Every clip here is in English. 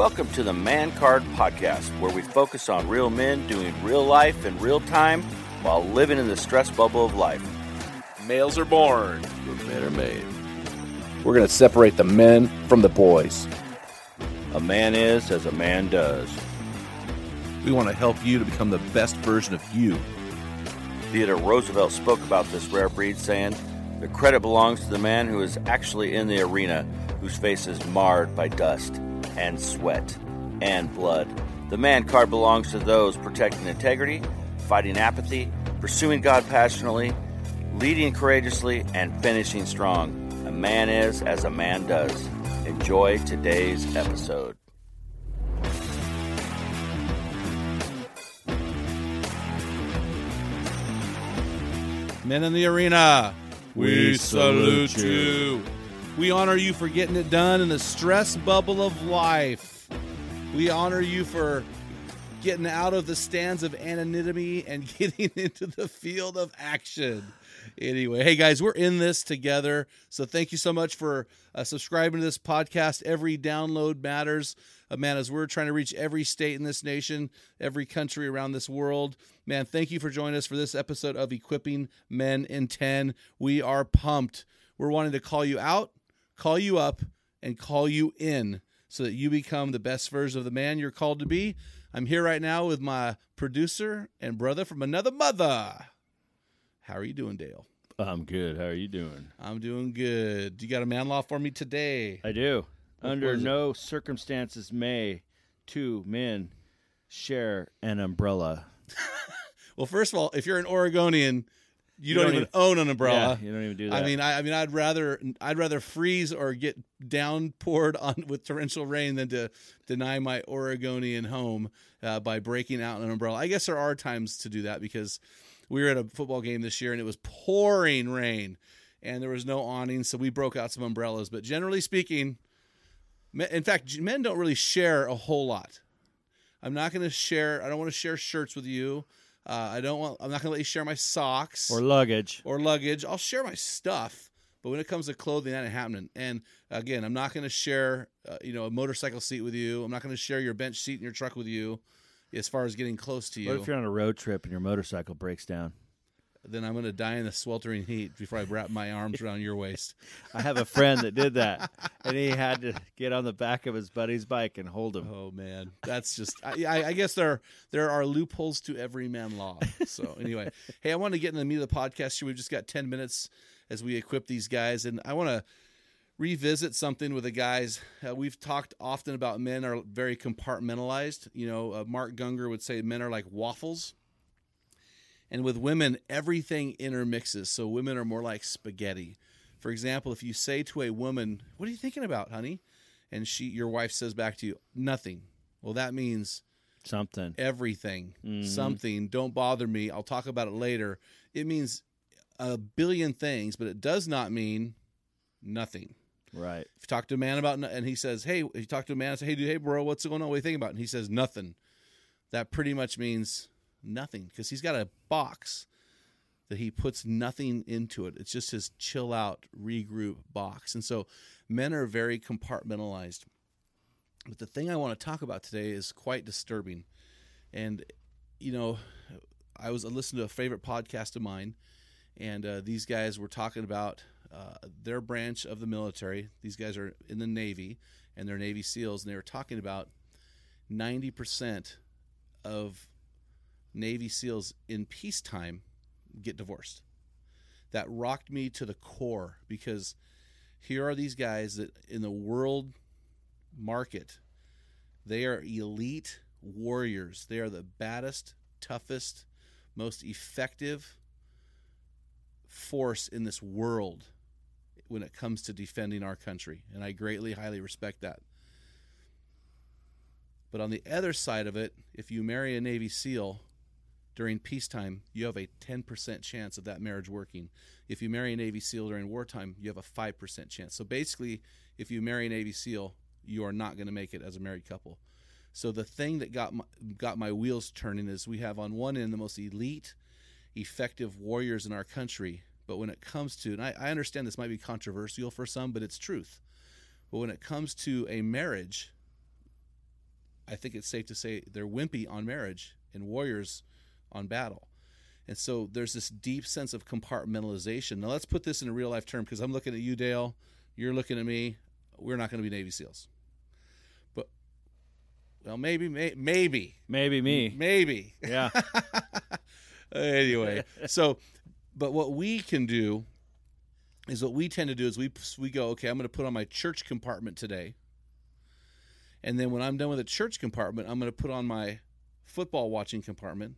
Welcome to the Man Card Podcast, where we focus on real men doing real life in real time while living in the stress bubble of life. Males are born. but men are made. We're going to separate the men from the boys. A man is as a man does. We want to help you to become the best version of you. Theodore Roosevelt spoke about this rare breed, saying, The credit belongs to the man who is actually in the arena, whose face is marred by dust and sweat and blood. The man card belongs to those protecting integrity, fighting apathy, pursuing God passionately, leading courageously, and finishing strong. A man is as a man does. Enjoy today's episode. Men in the arena, we salute you. We honor you for getting it done in the stress bubble of life. We honor you for getting out of the stands of anonymity and getting into the field of action. Anyway, hey guys, we're in this together. So thank you so much for uh, subscribing to this podcast. Every download matters. Uh, man, as we're trying to reach every state in this nation, every country around this world, man, thank you for joining us for this episode of Equipping Men in 10. We are pumped. We're wanting to call you out, call you up, and call you in so that you become the best version of the man you're called to be. I'm here right now with my producer and brother from another mother. How are you doing, Dale? I'm good. How are you doing? I'm doing good. You got a man law for me today? I do. What Under was it? no circumstances may two men share an umbrella. Well, first of all, if you're an Oregonian, you, don't, don't even even- own an umbrella. Yeah, you don't even do that. I mean, I, I mean, I'd rather I'd rather freeze or get downpoured on with torrential rain than to deny my Oregonian home uh, by breaking out an umbrella. I guess there are times to do that because we were at a football game this year and it was pouring rain and there was no awning, so we broke out some umbrellas. But generally speaking, in fact, men don't really share a whole lot. I'm not going to share. I don't want to share shirts with you. Uh, I don't want. I'm not going to let you share my socks or luggage. or luggage. I'll share my stuff, but when it comes to clothing, that ain't happening. And again, I'm not going to share, uh, you know, a motorcycle seat with you. I'm not going to share your bench seat in your truck with you. As far as getting close to you. What if you're on a road trip and your motorcycle breaks down? Then I'm going to die in the sweltering heat before I wrap my arms around your waist. I have a friend that did that, and he had to get on the back of his buddy's bike and hold him. Oh man, that's just. I, I, guess there there are loopholes to every man law. So anyway, hey, I want to get in the meat of the podcast here. We've just got ten minutes as we equip these guys, and I want to revisit something with the guys. Uh, we've talked often about men are very compartmentalized. You know, uh, Mark Gungor would say men are like waffles. And with women, everything intermixes. So women are more like spaghetti. For example, if you say to a woman, "What are you thinking about, honey?" and she your wife says back to you, "Nothing." Well, that means Something. everything, Mhm. something. Don't bother me. I'll talk about it later. It means a billion things, but it does not mean nothing. Right. If you talk to a man about, and he says, "Hey," if you talk to a man and say, "Hey, dude, hey, bro, what's going on? What are you thinking about?" and he says, "Nothing," that pretty much means nothing because he's got a box that he puts nothing into it. It's just his chill out, regroup box. And so, men are very compartmentalized. But the thing I want to talk about today is quite disturbing. And you know, I was listening to a favorite podcast of mine, and uh, these guys were talking about uh, their branch of the military. These guys are in the Navy, and they're Navy SEALs, and they were talking about ninety percent of Navy SEALs in peacetime get divorced. That rocked me to the core because here are these guys that in the world market, they are elite warriors. They are the baddest, toughest, most effective force in this world when it comes to defending our country. And I greatly, highly respect that. But on the other side of it, if you marry a Navy SEAL during peacetime, you have a 10% chance of that marriage working. If you marry a Navy SEAL during wartime, you have a 5% chance. So basically, if you marry a Navy SEAL, you are not going to make it as a married couple. So the thing that got my, got my wheels turning is we have on one end the most elite, effective warriors in our country. But when it comes to, and I, I understand this might be controversial for some, but it's truth. But when it comes to a marriage, I think it's safe to say they're wimpy on marriage and warriors on battle. And so there's this deep sense of compartmentalization. Now let's put this in a real life term because I'm looking at you, Dale. You're looking at me. We're not going to be Navy SEALs. But well, maybe, may, maybe, Maybe me. maybe. Yeah. anyway, so, but what we can do is what we tend to do is we we go, okay, I'm going to put on my church compartment today, and then when I'm done with the church compartment, I'm going to put on my football watching compartment.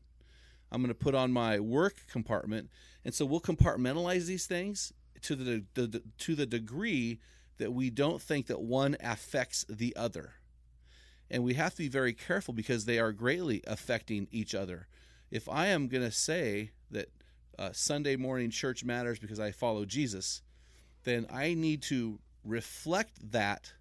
I'm going to put on my work compartment, and so we'll compartmentalize these things to the, the, the to the degree that we don't think that one affects the other. And we have to be very careful because they are greatly affecting each other. If I am going to say that uh, Sunday morning church matters because I follow Jesus, then I need to reflect that.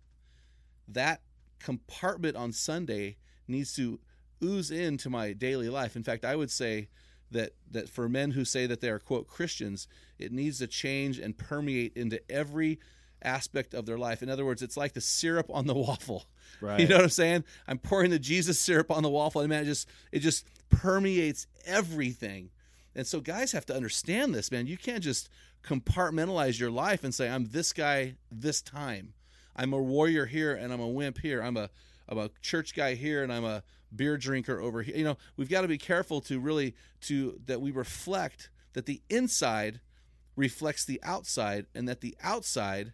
That compartment on Sunday needs to ooze into my daily life. In fact, I would say that that for men who say that they are quote Christians, it needs to change and permeate into every aspect of their life. In other words, it's like the syrup on the waffle. Right. You know what I'm saying? I'm pouring the Jesus syrup on the waffle, and man, it just it just permeates everything. And so guys have to understand this, man. You can't just compartmentalize your life and say, I'm this guy this time. I'm a warrior here and I'm a wimp here. I'm a I'm a church guy here and I'm a beer drinker over here. You know, we've got to be careful to really to that we reflect that the inside reflects the outside and that the outside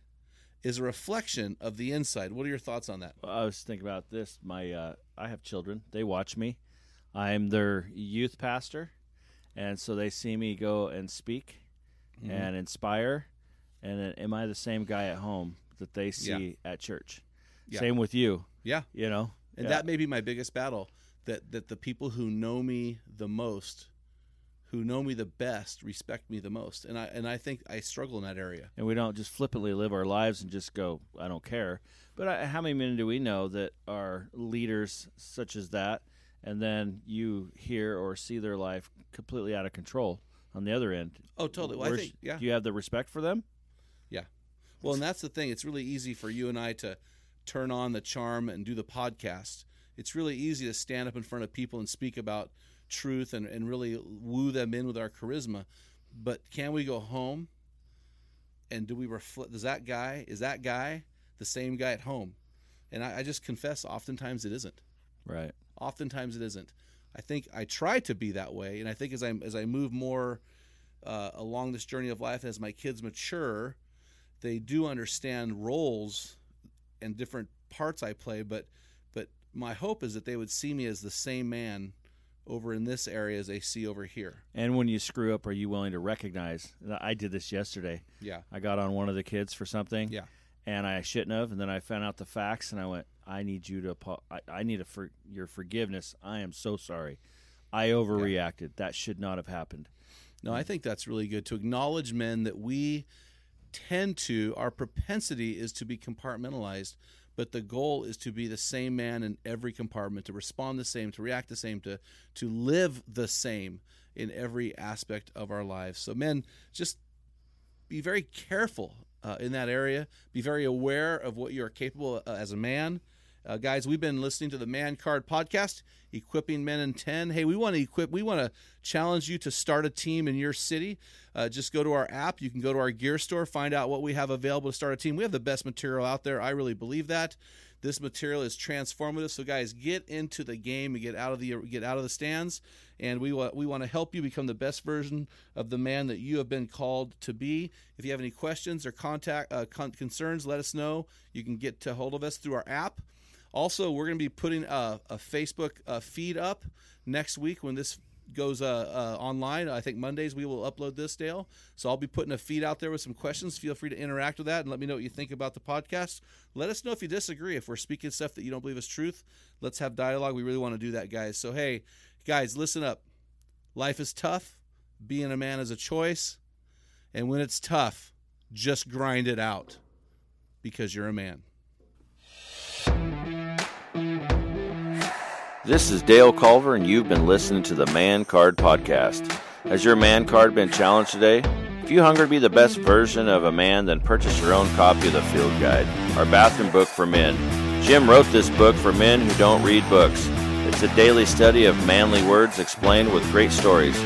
is a reflection of the inside. What are your thoughts on that? Well, I was thinking about this. My uh, I have children. They watch me. I'm their youth pastor, and so they see me go and speak Mm-hmm. and inspire. And then, am I the same guy at home that they see at church? Yeah. Same with you. Yeah. You know, And Yeah. that may be my biggest battle that that the people who know me the most who know me the best respect me the most. And I and I think I struggle in that area. and we don't just flippantly live our lives and just go, I don't care. But I, how many men do we know that are leaders such as that, and then you hear or see their life completely out of control on the other end? Oh, totally. Well, I think yeah. Do you have the respect for them? Yeah. Well, and that's the thing. It's really easy for you and I to turn on the charm and do the podcast. It's really easy to stand up in front of people and speak about truth and, and really woo them in with our charisma. But can we go home and do we reflect? Does that guy, is that guy the same guy at home? And I, I just confess, oftentimes it isn't. Right. Oftentimes it isn't. I think I try to be that way, and I think as I as I move more uh, along this journey of life, as my kids mature, they do understand roles and different parts I play. But but my hope is that they would see me as the same man over in this area as they see over here. And when you screw up, are you willing to recognize? I did this yesterday. Yeah, I got on one of the kids for something. yeah, and I shouldn't have. And then I found out the facts, and I went, I need you to, I, I need a for, your forgiveness. I am so sorry. I overreacted. That should not have happened. No, I think that's really good to acknowledge men that we tend to, our propensity is to be compartmentalized, but the goal is to be the same man in every compartment, to respond the same, to react the same, to to live the same in every aspect of our lives. So, men, just be very careful uh, in that area. Be very aware of what you are capable uh, as a man, Uh, guys, we've been listening to the Man Card podcast, equipping men in 10. Hey, we want to equip, we want to challenge you to start a team in your city. Uh, just go to our app. You can go to our gear store, find out what we have available to start a team. We have the best material out there. I really believe that. This material is transformative. So, guys, get into the game and get out of the get out of the stands. And we want we want to help you become the best version of the man that you have been called to be. If you have any questions or contact uh, con- concerns, let us know. You can get to hold of us through our app. Also, we're going to be putting a, a Facebook uh, feed up next week when this goes uh, uh, online. I think Mondays we will upload this, Dale. So I'll be putting a feed out there with some questions. Feel free to interact with that and let me know what you think about the podcast. Let us know if you disagree. If we're speaking stuff that you don't believe is truth, let's have dialogue. We really want to do that, guys. So, hey, guys, listen up. Life is tough. Being a man is a choice. And when it's tough, just grind it out because you're a man. This is Dale Culver, and you've been listening to the Man Card Podcast. Has your man card been challenged today? If you hunger to be the best version of a man, then purchase your own copy of the Field Guide, our bathroom book for men. Jim wrote this book for men who don't read books. It's a daily study of manly words explained with great stories.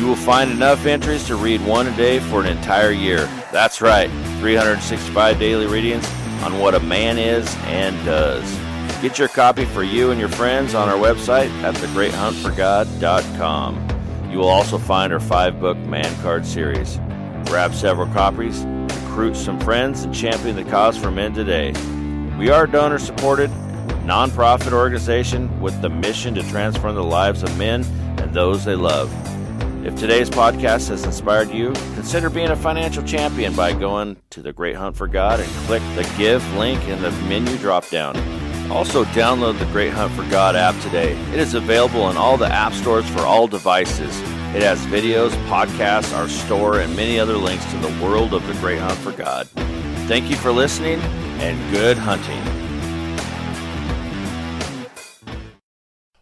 You will find enough entries to read one a day for an entire year. That's right, 365 daily readings on what a man is and does. Get your copy for you and your friends on our website at thegreathuntforgod.com. You will also find our five book Man Card series. Grab several copies, recruit some friends, and champion the cause for men today. We are a donor supported, nonprofit organization with the mission to transform the lives of men and those they love. If today's podcast has inspired you, consider being a financial champion by going to the Great Hunt for God and click the Give link in the menu drop down. Also, download the Great Hunt for God app today. It is available in all the app stores for all devices. It has videos, podcasts, our store, and many other links to the world of the Great Hunt for God. Thank you for listening and good hunting.